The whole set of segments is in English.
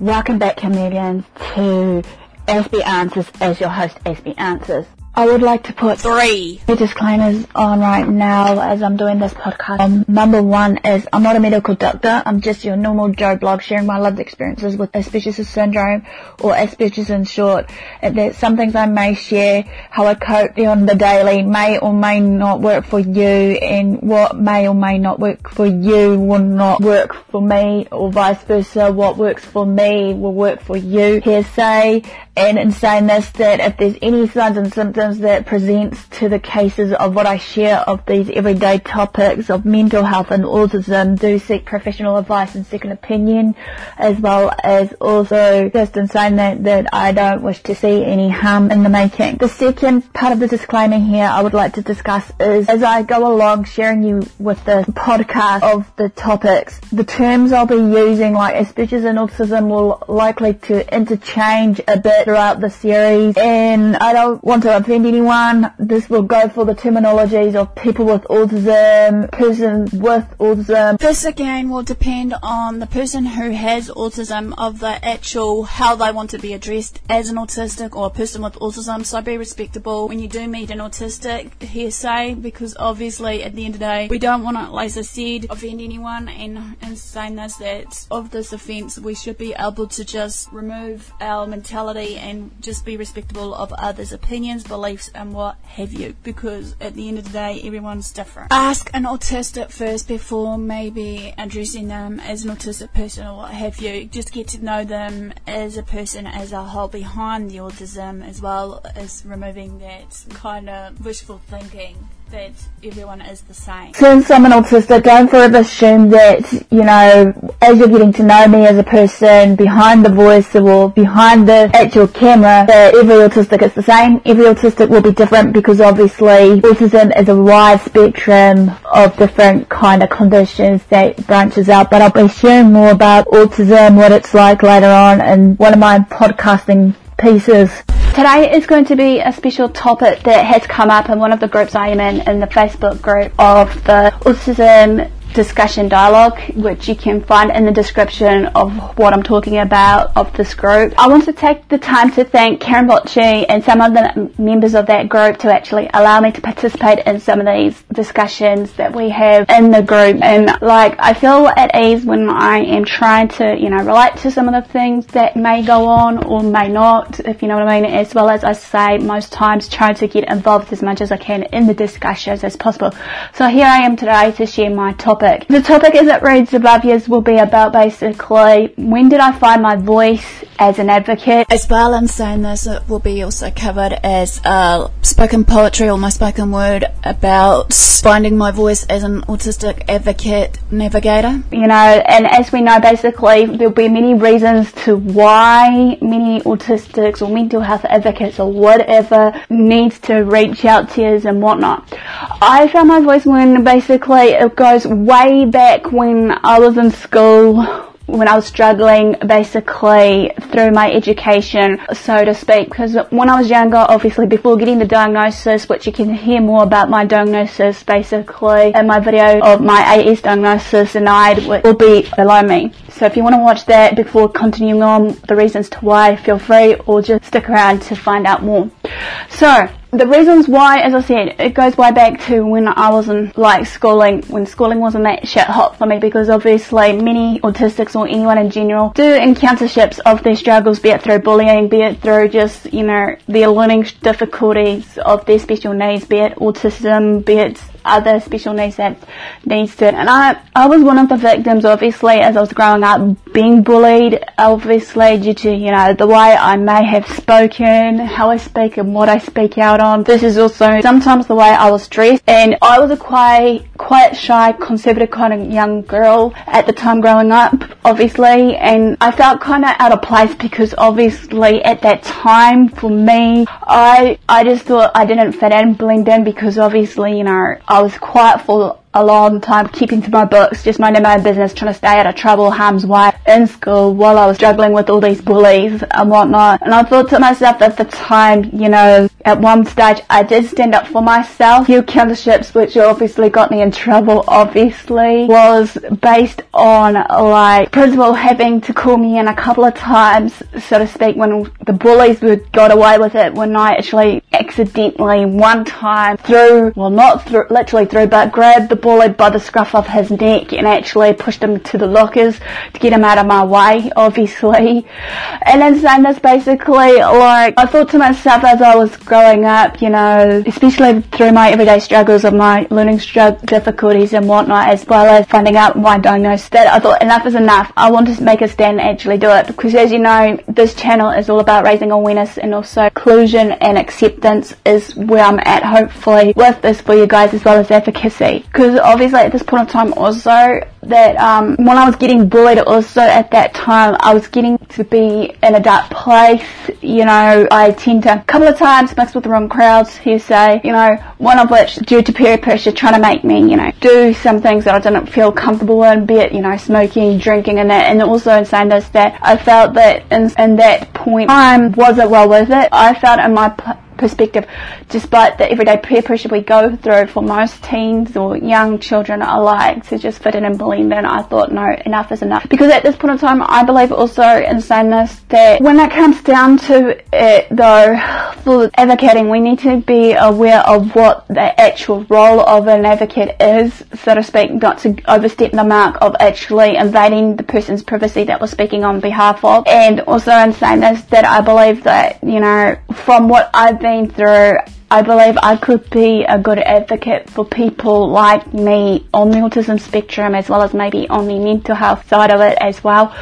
Welcome back, comedians, to SB Answers as your host, SB Answers. I would like to put Three. disclaimers on right now as I'm doing this podcast. Um, number one is I'm not a medical doctor. I'm just your normal Joe blog sharing my lived experiences with Asperger's syndrome or Asperger's in short. That some things I may share, how I cope on the daily may or may not work for you and what may or may not work for you will not work for me or vice versa. What works for me will work for you. Hearsay and in saying this that if there's any signs and symptoms that presents to the cases of what I share of these everyday topics of mental health and autism, do seek professional advice and second opinion, as well as also just in saying that, that I don't wish to see any harm in the making. The second part of the disclaimer here I would like to discuss is as I go along sharing you with the podcast of the topics, the terms I'll be using like Asperger's and autism will likely to interchange a bit throughout the series and I don't want to offend anyone. This will go for the terminologies of people with autism, persons with autism. This again will depend on the person who has autism of the actual how they want to be addressed as an autistic or a person with autism. So be respectable when you do meet an autistic hearsay because obviously at the end of the day we don't want to, like I said, offend anyone and in saying this that of this offence we should be able to just remove our mentality and just be respectable of others' opinions, beliefs and what have you because at the end of the day everyone's different. Ask an autistic first before maybe addressing them as an autistic person or what have you. Just get to know them as a person as a whole behind the autism as well as removing that kind of wishful thinking that everyone is the same. Since I'm an autistic, don't forever assume that, you know, as you're getting to know me as a person behind the voice or behind the actual camera, that every autistic is the same. Every autistic will be different because obviously autism is a wide spectrum of different kind of conditions that branches out, but I'll be sharing more about autism, what it's like later on in one of my podcasting pieces. Today is going to be a special topic that has come up in one of the groups I am in, in the Facebook group of the Autism discussion dialogue, which you can find in the description of what I'm talking about of this group. I want to take the time to thank Karen Bocci and some of the members of that group to actually allow me to participate in some of these discussions that we have in the group. And like, I feel at ease when I am trying to, you know, relate to some of the things that may go on or may not, if you know what I mean, as well as I say most times trying to get involved as much as I can in the discussions as possible. So here I am today to share my topic. The topic as it reads above yours will be about basically when did I find my voice as an advocate. As well in saying this, it will be also covered as uh, spoken poetry or my spoken word about finding my voice as an autistic advocate navigator. You know, and as we know, basically there'll be many reasons to why many autistics or mental health advocates or whatever needs to reach out to us and whatnot. I found my voice when basically it goes way back when I was in school when I was struggling basically through my education, so to speak, because when I was younger, obviously before getting the diagnosis, which you can hear more about my diagnosis basically in my video of my AS diagnosis and I will be below me. So if you want to watch that before continuing on the reasons to why, feel free or just stick around to find out more. So, the reasons why, as I said, it goes way back to when I was in like schooling, when schooling wasn't that shit hot for me because obviously many autistics or anyone in general do encounter ships of their struggles, be it through bullying, be it through just, you know, their learning difficulties of their special needs, be it autism, be it other special needs that needs to. And I, I was one of the victims, obviously, as I was growing up, being bullied, obviously, due to, you know, the way I may have spoken, how I speak and what I speak out on. This is also sometimes the way I was dressed. And I was a quite, quite shy, conservative kind of young girl at the time growing up, obviously. And I felt kind of out of place because obviously at that time, for me, I, I just thought I didn't fit in, blend in because obviously, you know, I was quiet for a long time, keeping to my books, just minding my own business, trying to stay out of trouble, harm's way in school while I was struggling with all these bullies and whatnot. And I thought to myself at the time, you know, at one stage I did stand up for myself. A Few counterships which obviously got me in trouble obviously was based on like principal having to call me in a couple of times so to speak when the bullies would got away with it when I actually accidentally one time threw well not through literally threw but grabbed the bully by the scruff of his neck and actually pushed him to the lockers to get him out of my way obviously and then saying this basically like I thought to myself as I was up, you know, especially through my everyday struggles of my learning struggle difficulties and whatnot, as well as finding out my diagnosis, that I thought enough is enough. I want to make a stand and actually do it because as you know, this channel is all about raising awareness and also inclusion and acceptance is where I'm at hopefully with this for you guys as well as advocacy. Because obviously at this point in time also that um, when I was getting bullied also at that time I was getting to be in a dark place you know. I tend to a couple of times mixed with the wrong crowds you say you know one of which due to peer pressure trying to make me you know do some things that I didn't feel comfortable in be it you know smoking drinking and that. And also in saying this that I felt that in, in that point time wasn't well worth it. I felt in my perspective, despite the everyday peer pressure we go through for most teens or young children alike to just fit in and blend in, I thought, no, enough is enough. Because at this point in time, I believe also in saying this, that when it comes down to it though, for advocating, we need to be aware of what the actual role of an advocate is, so to speak, not to overstep the mark of actually invading the person's privacy that we're speaking on behalf of. And also in saying this, that I believe that, you know, from what I've been through, I believe I could be a good advocate for people like me on the autism spectrum as well as maybe on the mental health side of it as well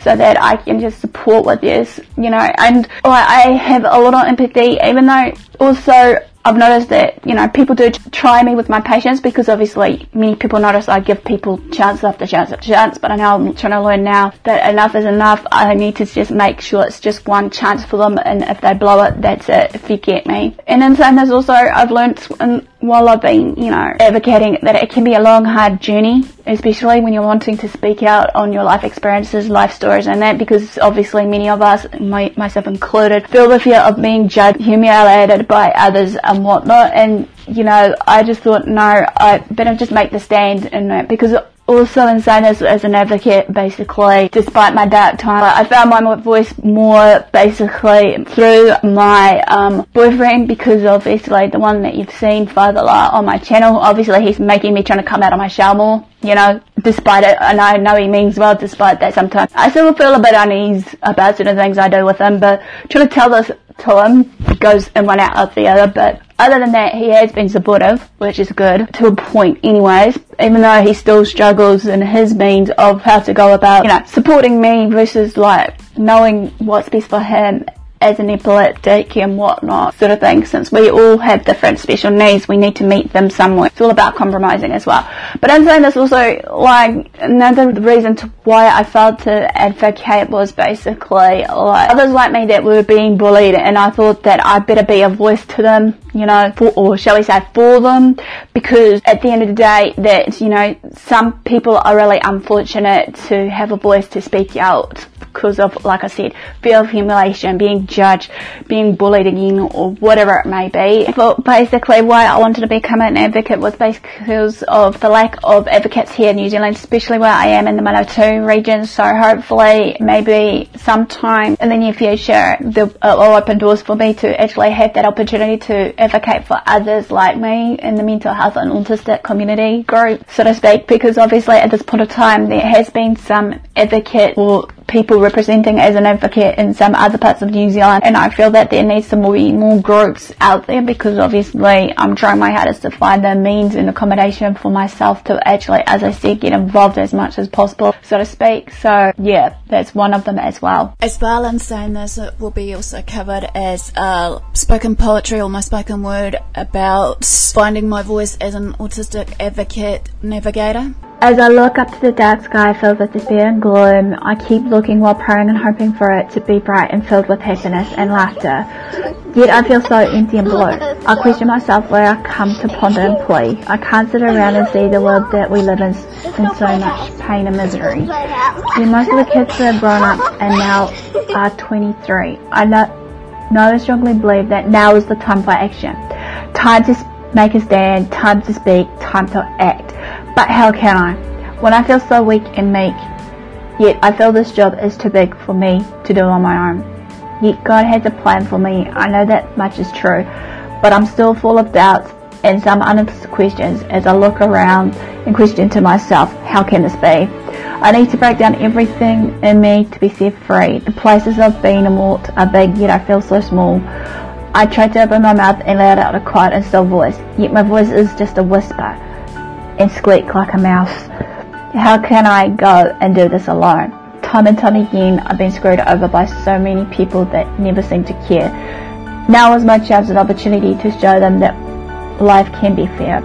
so that I can just support with this, you know, and I have a lot of empathy even though also I've noticed that, you know, people do try me with my patients because obviously many people notice I give people chance after chance after chance, but I know I'm trying to learn now that enough is enough. I need to just make sure it's just one chance for them and if they blow it, that's it, if you get me. And then same as also I've learned while I've been, you know, advocating that it can be a long, hard journey, especially when you're wanting to speak out on your life experiences, life stories and that because obviously many of us, my, myself included, feel the fear of being judged, humiliated by others and whatnot. And you know, I just thought, no, I better just make the stand and because also in saying as, as an advocate, basically, despite my dark time, I found my voice more basically through my um, boyfriend because obviously the one that you've seen further on my channel, obviously he's making me trying to come out of my shell more, you know, despite it, and I know he means well despite that sometimes. I still feel a bit uneasy about certain things I do with him, but trying to tell this to him goes in one out of the other, but other than that, he has been supportive, which is good to a point anyways, even though he still struggles in his means of how to go about, you know, supporting me versus like knowing what's best for him as an epileptic and whatnot sort of thing. Since we all have different special needs, we need to meet them somewhere. It's all about compromising as well. But I'm saying this also, like, another reason to why I failed to advocate was basically, like, others like me that were being bullied and I thought that I better be a voice to them, you know, for, or shall we say for them, because at the end of the day, that, you know, some people are really unfortunate to have a voice to speak out because of, like I said, fear of humiliation, being judged, being bullied again, or whatever it may be. But basically, why I wanted to become an advocate was because of the lack of advocates here in New Zealand, especially where I am in the Manawatu region. So hopefully, maybe sometime in the near future, there will open doors for me to actually have that opportunity to advocate for others like me in the mental health and autistic community group, so to speak. Because obviously, at this point of time, there has been some advocate or people representing as an advocate in some other parts of New Zealand and I feel that there needs to be more groups out there because obviously I'm trying my hardest to find the means and accommodation for myself to actually, as I said, get involved as much as possible, so to speak. So yeah, that's one of them as well. As well in saying this, it will be also covered as uh, spoken poetry or my spoken word about finding my voice as an autistic advocate navigator. As I look up to the dark sky filled with despair and gloom, I keep looking while praying and hoping for it to be bright and filled with happiness and laughter. Yet I feel so empty and blue. I question myself where I come to ponder and plea. I can't sit around and see the world that we live in in so much pain and misery. When most of the kids are grown up and now are 23. I know No, I strongly believe that now is the time for action. Time to make a stand, time to speak, time to act. But how can I? When I feel so weak and meek, yet I feel this job is too big for me to do on my own. Yet God has a plan for me. I know that much is true, but I'm still full of doubts and some unanswered questions as I look around and question to myself, how can this be? I need to break down everything in me to be set free. The places I've been and walked are big, yet I feel so small. I try to open my mouth and let out a quiet and still voice, yet my voice is just a whisper and squeak like a mouse. How can I go and do this alone? Time and time again, I've been screwed over by so many people that never seem to care. Now is my chance and opportunity to show them that life can be fair.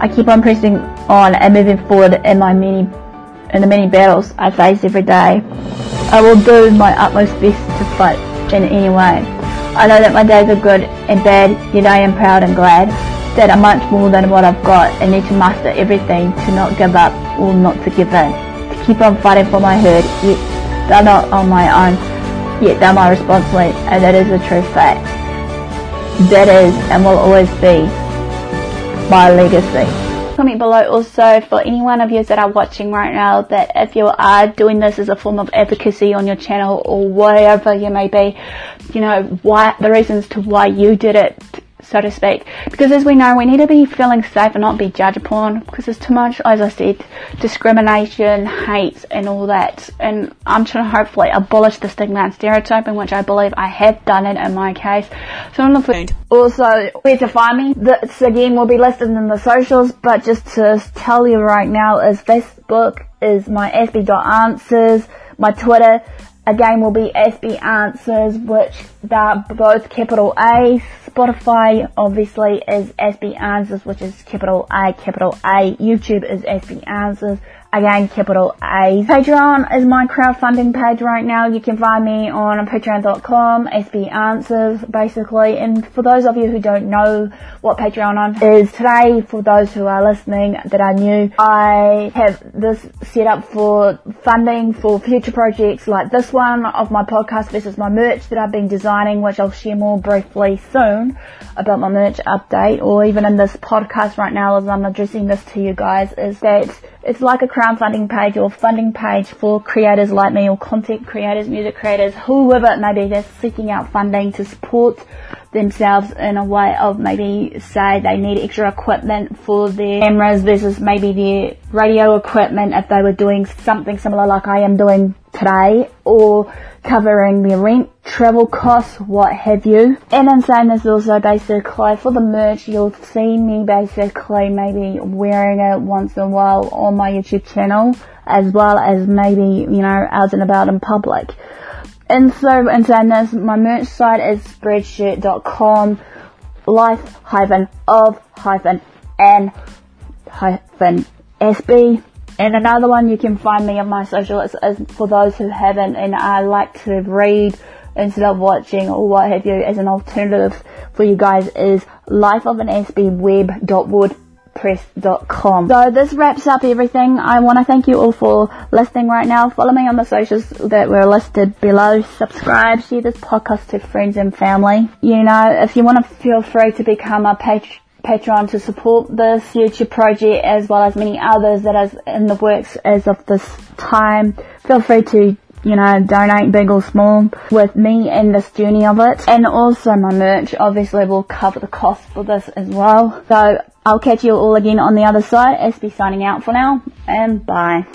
I keep on pressing on and moving forward in my many in the many battles I face every day. I will do my utmost best to fight in any way. I know that my days are good and bad, yet I am proud and glad that I'm much more than what I've got and need to master everything to not give up or not to give in. To keep on fighting for my herd, yet they're not on my own, yet they're my responsibility and that is a true fact. That is and will always be my legacy. Comment below also for any one of you that are watching right now that if you are doing this as a form of advocacy on your channel or whatever you may be, you know, why, the reasons to why you did it so to speak. Because as we know, we need to be feeling safe and not be judged upon because there's too much, as I said, discrimination, hate and all that. And I'm trying to hopefully abolish the stigma and stereotyping, which I believe I have done it in my case. So I'm looking also where to find me. This again will be listed in the socials, but just to tell you right now is Facebook is my SB.answers, my Twitter again will be SB Answers, which they're both capital A. Spotify obviously is SB Answers, which is capital A, capital A. YouTube is SB Answers again capital A. Patreon is my crowdfunding page right now. You can find me on patreon.com, SB Answers basically. And for those of you who don't know what Patreon is today, for those who are listening that are new, I have this set up for funding for future projects like this one of my podcast versus my merch that I've been designing, which I'll share more briefly soon about my merch update or even in this podcast right now as I'm addressing this to you guys is that it's like a crowdfunding page or funding page for creators like me or content creators, music creators, whoever it may be. They're seeking out funding to support themselves in a way of maybe say they need extra equipment for their cameras versus maybe their radio equipment if they were doing something similar like I am doing today or covering their rent, travel costs, what have you. And in saying this also basically for the merch you'll see me basically maybe wearing it once in a while on my YouTube channel as well as maybe, you know, out and about in public. And so in saying this, my merch site is spreadshirt.com life hyphen of hyphen and hyphen SB and another one you can find me on my social is, is for those who haven't and I like to read instead of watching or what have you as an alternative for you guys is lifeofansbweb.wordpress.com. So this wraps up everything. I want to thank you all for listening right now. Follow me on the socials that were listed below. Subscribe, share this podcast to friends and family. You know, if you want to feel free to become a patron Patreon to support this YouTube project as well as many others that is in the works as of this time. Feel free to you know, donate big or small with me and this journey of it. And also my merch obviously will cover the cost for this as well. So I'll catch you all again on the other side. SB signing out for now and bye.